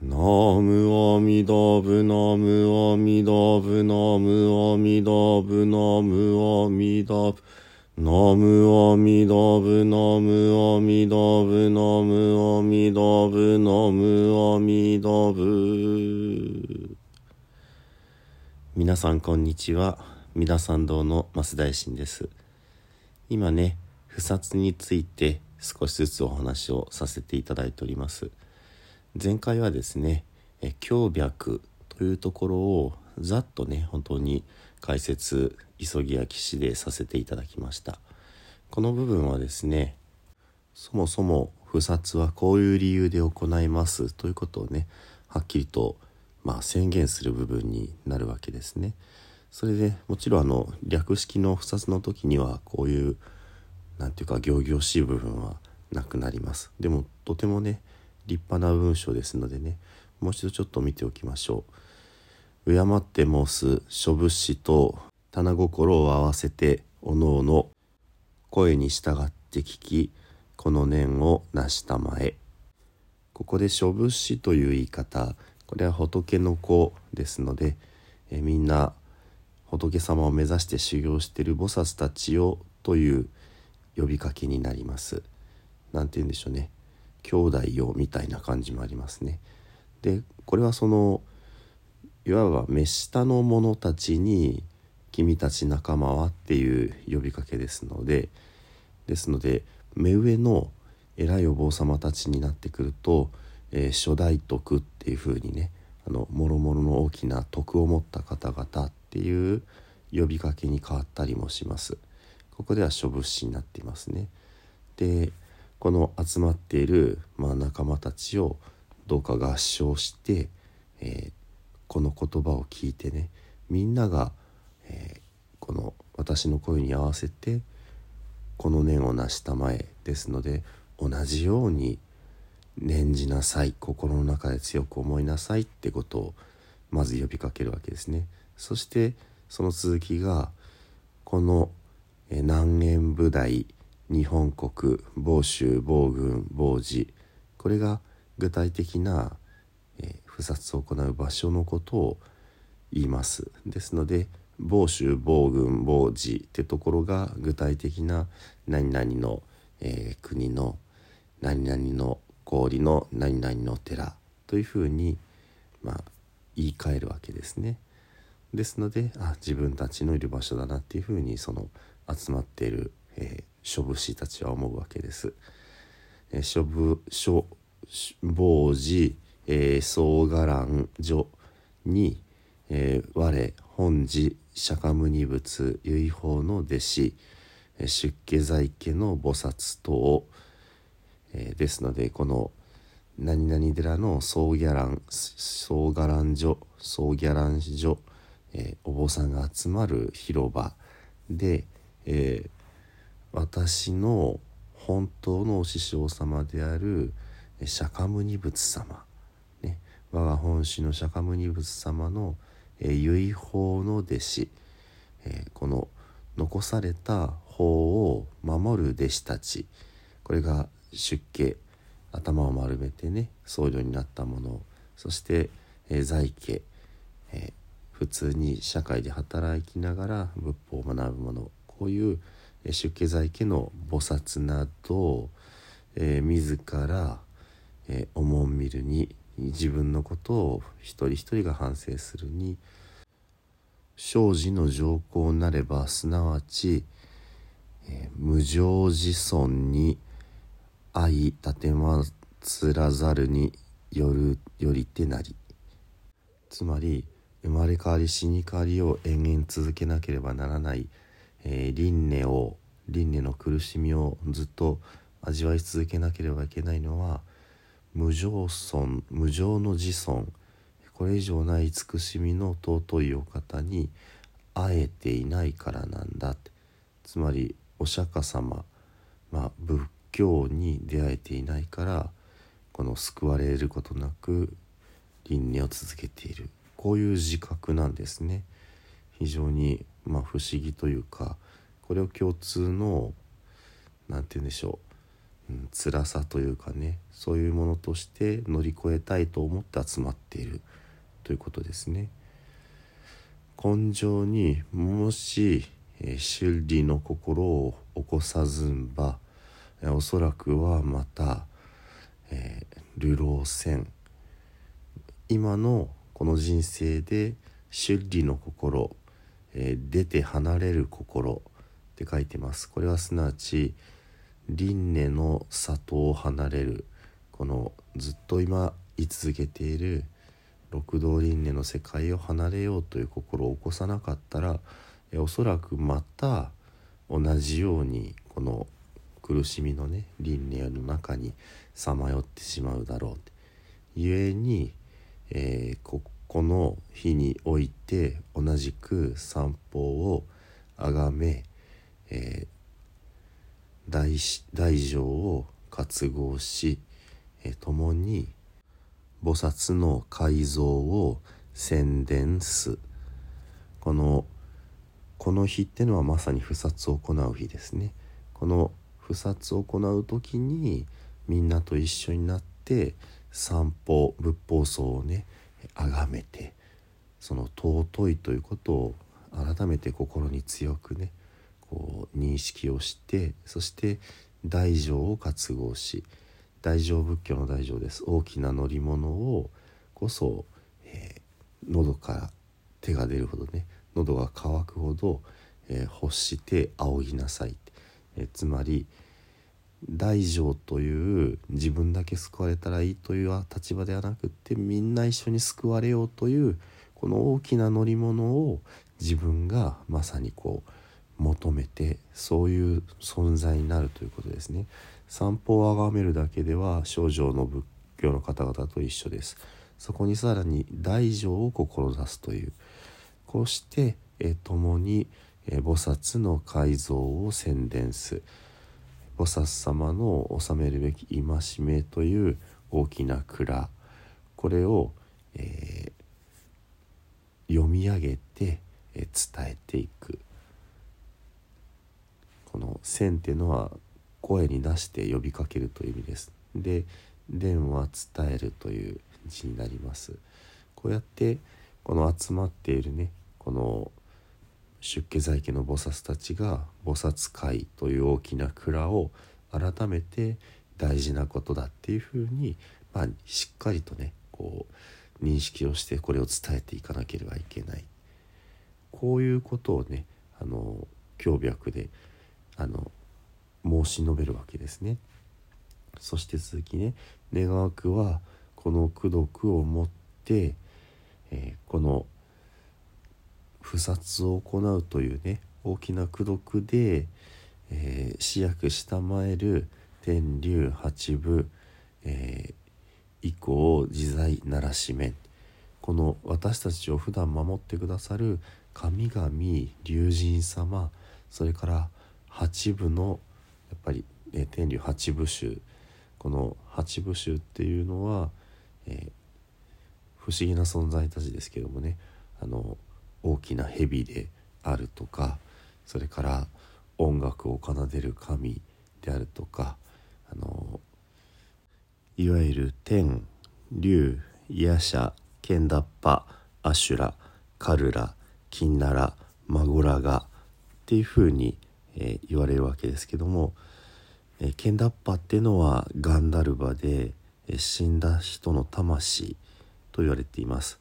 ナムアミダブナムアミダブナムアミダブナムアミダブナムアミダブナムアミダブ。ナムアミダブナムアミダブ皆さんこんにちは。三田参道の増大臣です。今ね不殺について少しずつお話をさせていただいております。前回はですねえ強脈というところをざっとね本当に解説急ぎ焼きしでさせていただきました。この部分はですねそもそも不殺はこういう理由で行いますということをねはっきりとまあ宣言する部分になるわけですね。それでもちろんあの略式の不殺の時にはこういう何て言うか仰々しい部分はなくなります。でもとてもね立派な文章ですのでねもう一度ちょっと見ておきましょう。敬って申す諸物資と棚心を合わせておのおの声に従って聞きこの念を成したまえここで諸物資という言い方これは仏の子ですのでえみんな仏様を目指して修行している菩薩たちよという呼びかけになります。なんて言うんでしょうね兄弟よみたいな感じもありますね。でこれはそのいわば目下の者たちに「君たち仲間は」っていう呼びかけですのでですので目上の偉いお坊様たちになってくると、えー、初代徳っていうふうにねあの諸々の大きな徳を持った方々っていう呼びかけに変わったりもします。ここでは諸物資になっていますね。でこの集まっている、まあ、仲間たちをどうか合唱して、えー、この言葉を聞いてねみんなが、えー、この私の声に合わせてこの念を成したまえですので同じように念じなさい心の中で強く思いなさいってことをまず呼びかけるわけですね。そしてその続きがこの南縁部代日本国房州防軍防治これが具体的な、え、不殺を行う場所のことを言いますですので房州防軍防治ってところが具体的な何々の、えー、国の何々の氷の何々の寺というふうに、まあ、言い換えるわけですね。ですのであ自分たちのいる場所だなっていうふうにその集まっている、えー、諸武士たちは思うわけです。えー、諸武諸坊寺、えー、総伽藍所に、えー、我本寺釈迦牟尼仏唯法の弟子出家在家の菩薩等、えー、ですのでこの何々寺の総伽藍総伽藍所総伽藍所、えー、お坊さんが集まる広場で、えー、私の本当のお師匠様である釈迦牟尼仏様、ね、我が本師の釈迦牟尼仏様の、えー、唯法の弟子、この残された法を守る弟子たちこれが出家頭を丸めてね僧侶になったものそして、えー、在家、普通に社会で働きながら仏法を学ぶものこういう出家在家の菩薩など、えー、自ら、えー、思ん見るに自分のことを一人一人が反省するに生児の上皇なればすなわち、えー、無常自尊に愛立てまつらざるによるよりてなり。つまり生まれ変わり死に変わりを延々続けなければならない、えー、輪廻を輪廻の苦しみをずっと味わい続けなければいけないのは無常尊無常の自尊これ以上ない慈しみの尊いお方に会えていないからなんだ。つまりお釈迦様、まあ、仏教に出会えていないからこの救われることなく輪廻を続けている。こういう自覚なんですね。非常にまあ不思議というかこれを共通の何て言うんでしょう、うん、辛さというかねそういうものとして乗り越えたいと思って集まっているということですね。根性にもし、えー、修理の心を起こさずんば、えー、おそらくはまた、えー、流浪船今のこの人生で修理の心、えー、出て離れる心って書いてます。これはすなわち輪廻の里を離れる。このずっと今居続けている六道輪廻の世界を離れようという心を起こさなかったらえおそらくまた同じようにこの苦しみのね輪廻の中にさまよってしまうだろう。ゆえに、えー、この日において同じく散歩をあがめ、えー、大大乗を活合し、えー、共に菩薩の改造を宣伝す。このこの日ってのはまさに不殺を行う日ですね。この不殺を行う時にみんなと一緒になって散歩仏法僧をね崇めてその尊いということを改めて心に強くねこう認識をしてそして大乗を活合し大乗仏教の大乗です。大きな乗り物をこそ、えー、喉から手が出るほどね喉が渇くほど、えー、欲して仰ぎなさい、えー、つまり大乗という自分だけ救われたらいいという立場ではなくってみんな一緒に救われようというこの大きな乗り物を自分がまさにこう求めてそういう存在になるということですね。散歩を崇めるだけでは少女の仏教の方々と一緒です。そこにさらに大乗を志すというこうしてえ共にえ菩薩の改造を宣伝する菩薩様の治めるべき戒めという大きな蔵これを、えー、読み上げて、えー、伝えていくこの「線」っていうのは声に出して呼びかけるという意味です。で「伝」は伝えるという字になります。こうやってこの集まっているねこの出家在家の菩薩たちが菩薩会という大きな蔵を改めて大事なことだっていうふうに、まあ、しっかりとねこう認識をしてこれを伝えていかなければいけないこういうことをねあの教脈であの申し述べるわけですね。そして続きね願わくはこの功徳をもって、えー、この不殺を行うというね大きな功徳で、えー、死薬したまえる天竜八部、えー、以降自在ならしめん。この私たちを普段守ってくださる神々龍神様それから八部のやっぱり、えー、天竜八部衆この八部衆っていうのは、えー、不思議な存在たちですけどもねあの大きな蛇であるとかそれから音楽を奏でる神であるとかあのいわゆる天竜ヤシャケンダッパアシュラカルラキンナラマゴラガっていうふうに、えー、言われるわけですけども、えー、ケンダッパっていうのはガンダルバで、えー、死んだ人の魂と言われています。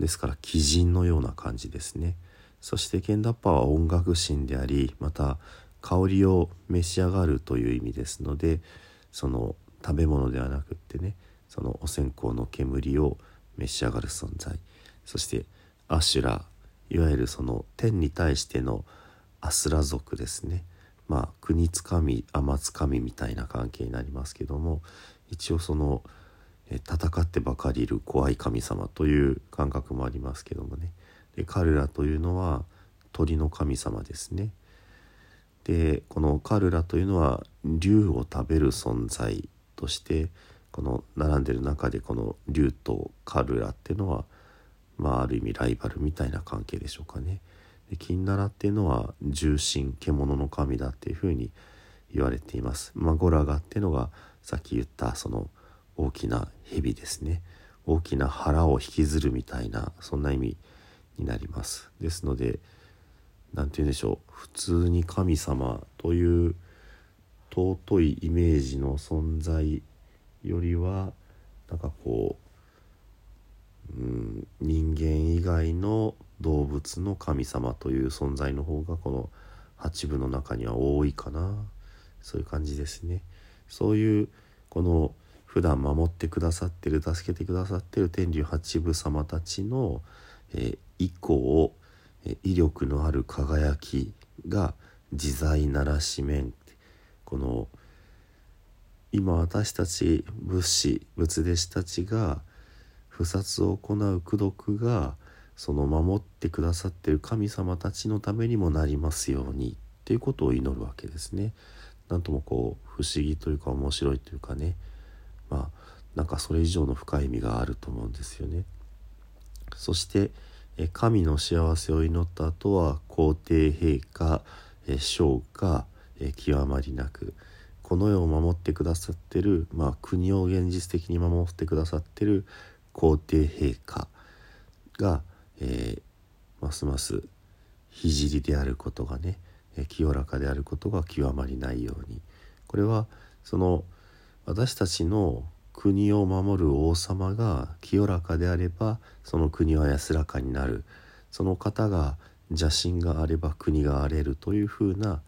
ですから鬼人のような感じですね。そしてケンダッパーは音楽神でありまた香りを召し上がるという意味ですのでその食べ物ではなくってねそのお線香の煙を召し上がる存在。そしてアシュラいわゆるその天に対してのアスラ族ですね。まあ国つかみ天つかみみたいな関係になりますけども一応その戦ってばかりいる怖い神様という感覚もありますけどもねで彼らというのは鳥の神様ですねでこのカルラというのは竜を食べる存在としてこの並んでる中でこの竜とカルラっていうのはまあある意味ライバルみたいな関係でしょうかね。で金奈良っていうのは重心獣の神だっていうふうに言われています。まあ、ゴラガっていうのがさっき言ったその大きな蛇ですね。大きな腹を引きずるみたいなそんな意味になります。ですので何て言うんでしょう。普通に神様という尊いイメージの存在よりはなんかこう、うん、人間以外の動物の神様という存在の方がこの八部の中には多いかな。そういう感じですね。そういうこの普段守ってくださってる助けてくださってる天竜八部様たちの、え、以降、え、威力のある輝きが自在ならし面この今私たち仏師仏弟子たちが不殺を行う功徳がその守ってくださってる神様たちのためにもなりますようにっていうことを祈るわけですね。なんともこう不思議というか面白いというかねまあなんかそれ以上の深い意味があると思うんですよね。そして神の幸せを祈った後は皇帝陛下将下極まりなくこの世を守ってくださってる、まあ、国を現実的に守ってくださってる皇帝陛下が、えー、ますます聖であることがね清らかであることが極まりないようにこれはその私たちの国を守る王様が清らかであればその国は安らかになるその方が邪心があれば国が荒れるというふうな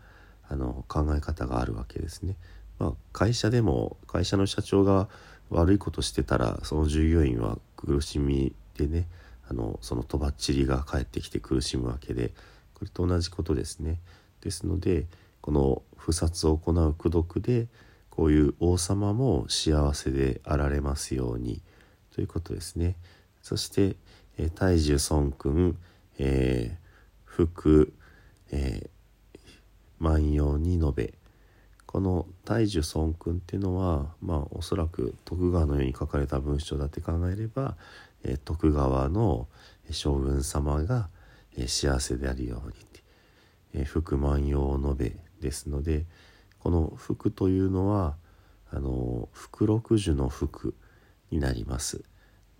あの考え方があるわけですね。まあ、会社でも会社の社長が悪いことしてたらその従業員は苦しみでねあのそのとばっちりが返ってきて苦しむわけでこれと同じことですね。ですのでこの不殺を行う功徳でこういう王様も幸せであられますようにということですね。そして、大樹孫君、えー、福、えー、万葉に述べこの大樹孫君っていうのはまあおそらく徳川のように書かれた文章だって考えれば、えー、徳川の将軍様が、えー、幸せであるようにえ福万葉を述べですのでこの福というのはあの福禄寿の福になります。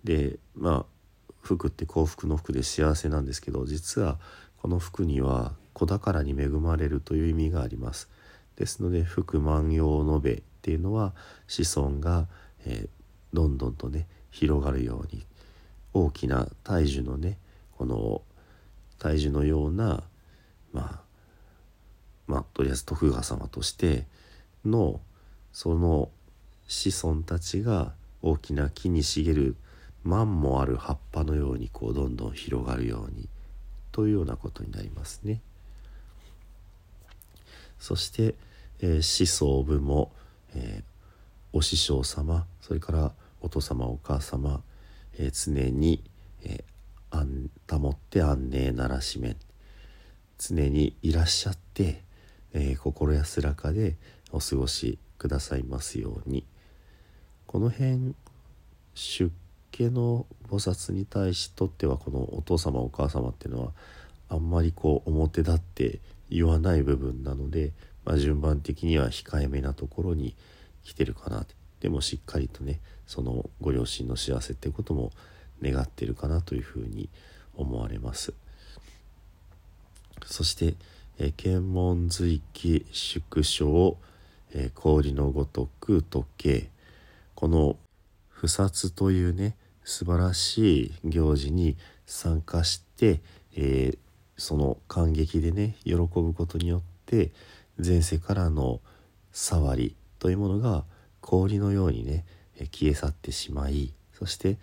でまあ福って幸福の福で幸せなんですけど実はこの福には子宝に恵まれるという意味があります。ですので福万葉を述べっていうのは子孫が、えー、どんどんとね広がるように大きな大樹のねこの大樹のようなまあまあとりあえず徳川様としてのその子孫たちが大きな木に茂る万もある葉っぱのようにこうどんどん広がるようにというようなことになりますね。そして、えー、子孫部も、えー、お師匠様それからお父様お母様、えー、常に、えー、保って安寧ならしめ常にいらっしゃってえー、心安らかでお過ごしくださいますように。この辺出家の菩薩に対しとってはこのお父様お母様っていうのはあんまりこう表立って言わない部分なので、まあ、順番的には控えめなところに来てるかなでもしっかりとねそのご両親の幸せってことも願ってるかなというふうに思われます。そしてえ検問随記縮小、え氷のごとく時計。この不殺というね素晴らしい行事に参加して、えー、その感激でね喜ぶことによって前世からの触りというものが氷のようにね消え去ってしまいそして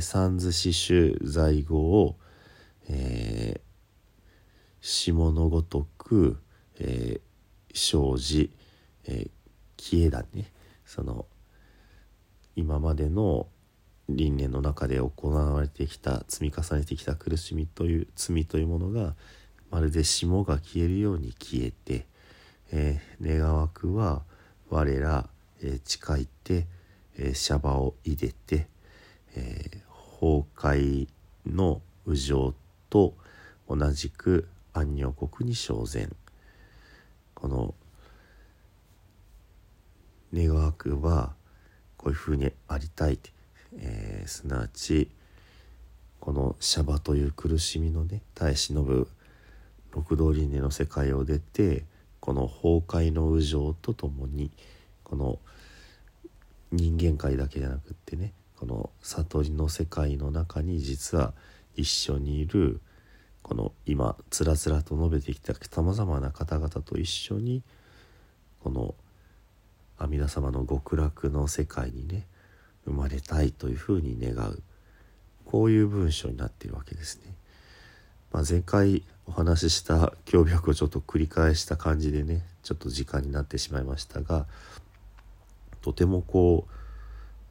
三図刺繍在語を、えー、下のごとく、えー、生じ、えー、消えだね。その今までの輪廻の中で行われてきた積み重ねてきた苦しみという罪というものがまるで霜が消えるように消えて、えー、願わくは我ら、えー、誓いて、えー、シャバを入れて、え、崩壊の右上と同じく安女国に生前この願わくばこういうふうにありたい。って、えー、すなわちこのシャバという苦しみのね耐え忍ぶ六道輪廻の世界を出てこの崩壊の右情とともにこの人間界だけじゃなくってねこの悟りの世界の中に実は一緒にいるこの今つらつらと述べてきたさまざまな方々と一緒にこの阿弥陀様の極楽の世界にね生まれたいというふうに願うこういう文章になっているわけですね。まあ、前回お話しした教脈をちょっと繰り返した感じでねちょっと時間になってしまいましたがとてもこう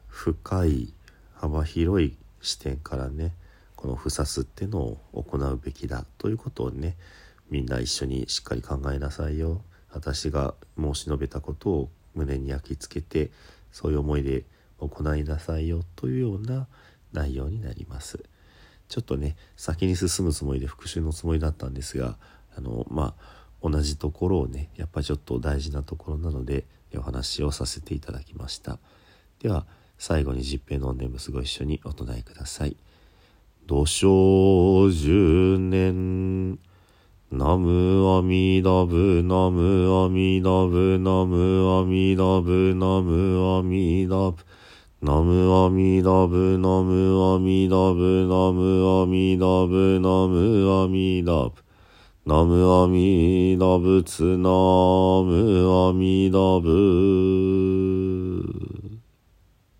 深い幅広い視点からねこの不殺っていうのを行うべきだということをねみんな一緒にしっかり考えなさいよ。私が申し述べたことを胸に焼き付けてそういう思いで行いなさいよというような内容になります。ちょっとね先に進むつもりで復習のつもりだったんですがあのまあ同じところをねやっぱちょっと大事なところなのでお話をさせていただきました。では最後に十平の念仏ご一緒にお唱えください。土生十年。ナムアミダブ、ナムアミダブ、ナムアミダブ、ナムアミダブ。ナムアミダブ、ナムアミダブ、ナムアミダブ、ナムアミダブ。ナムアミダブ、ツナムアミダブ。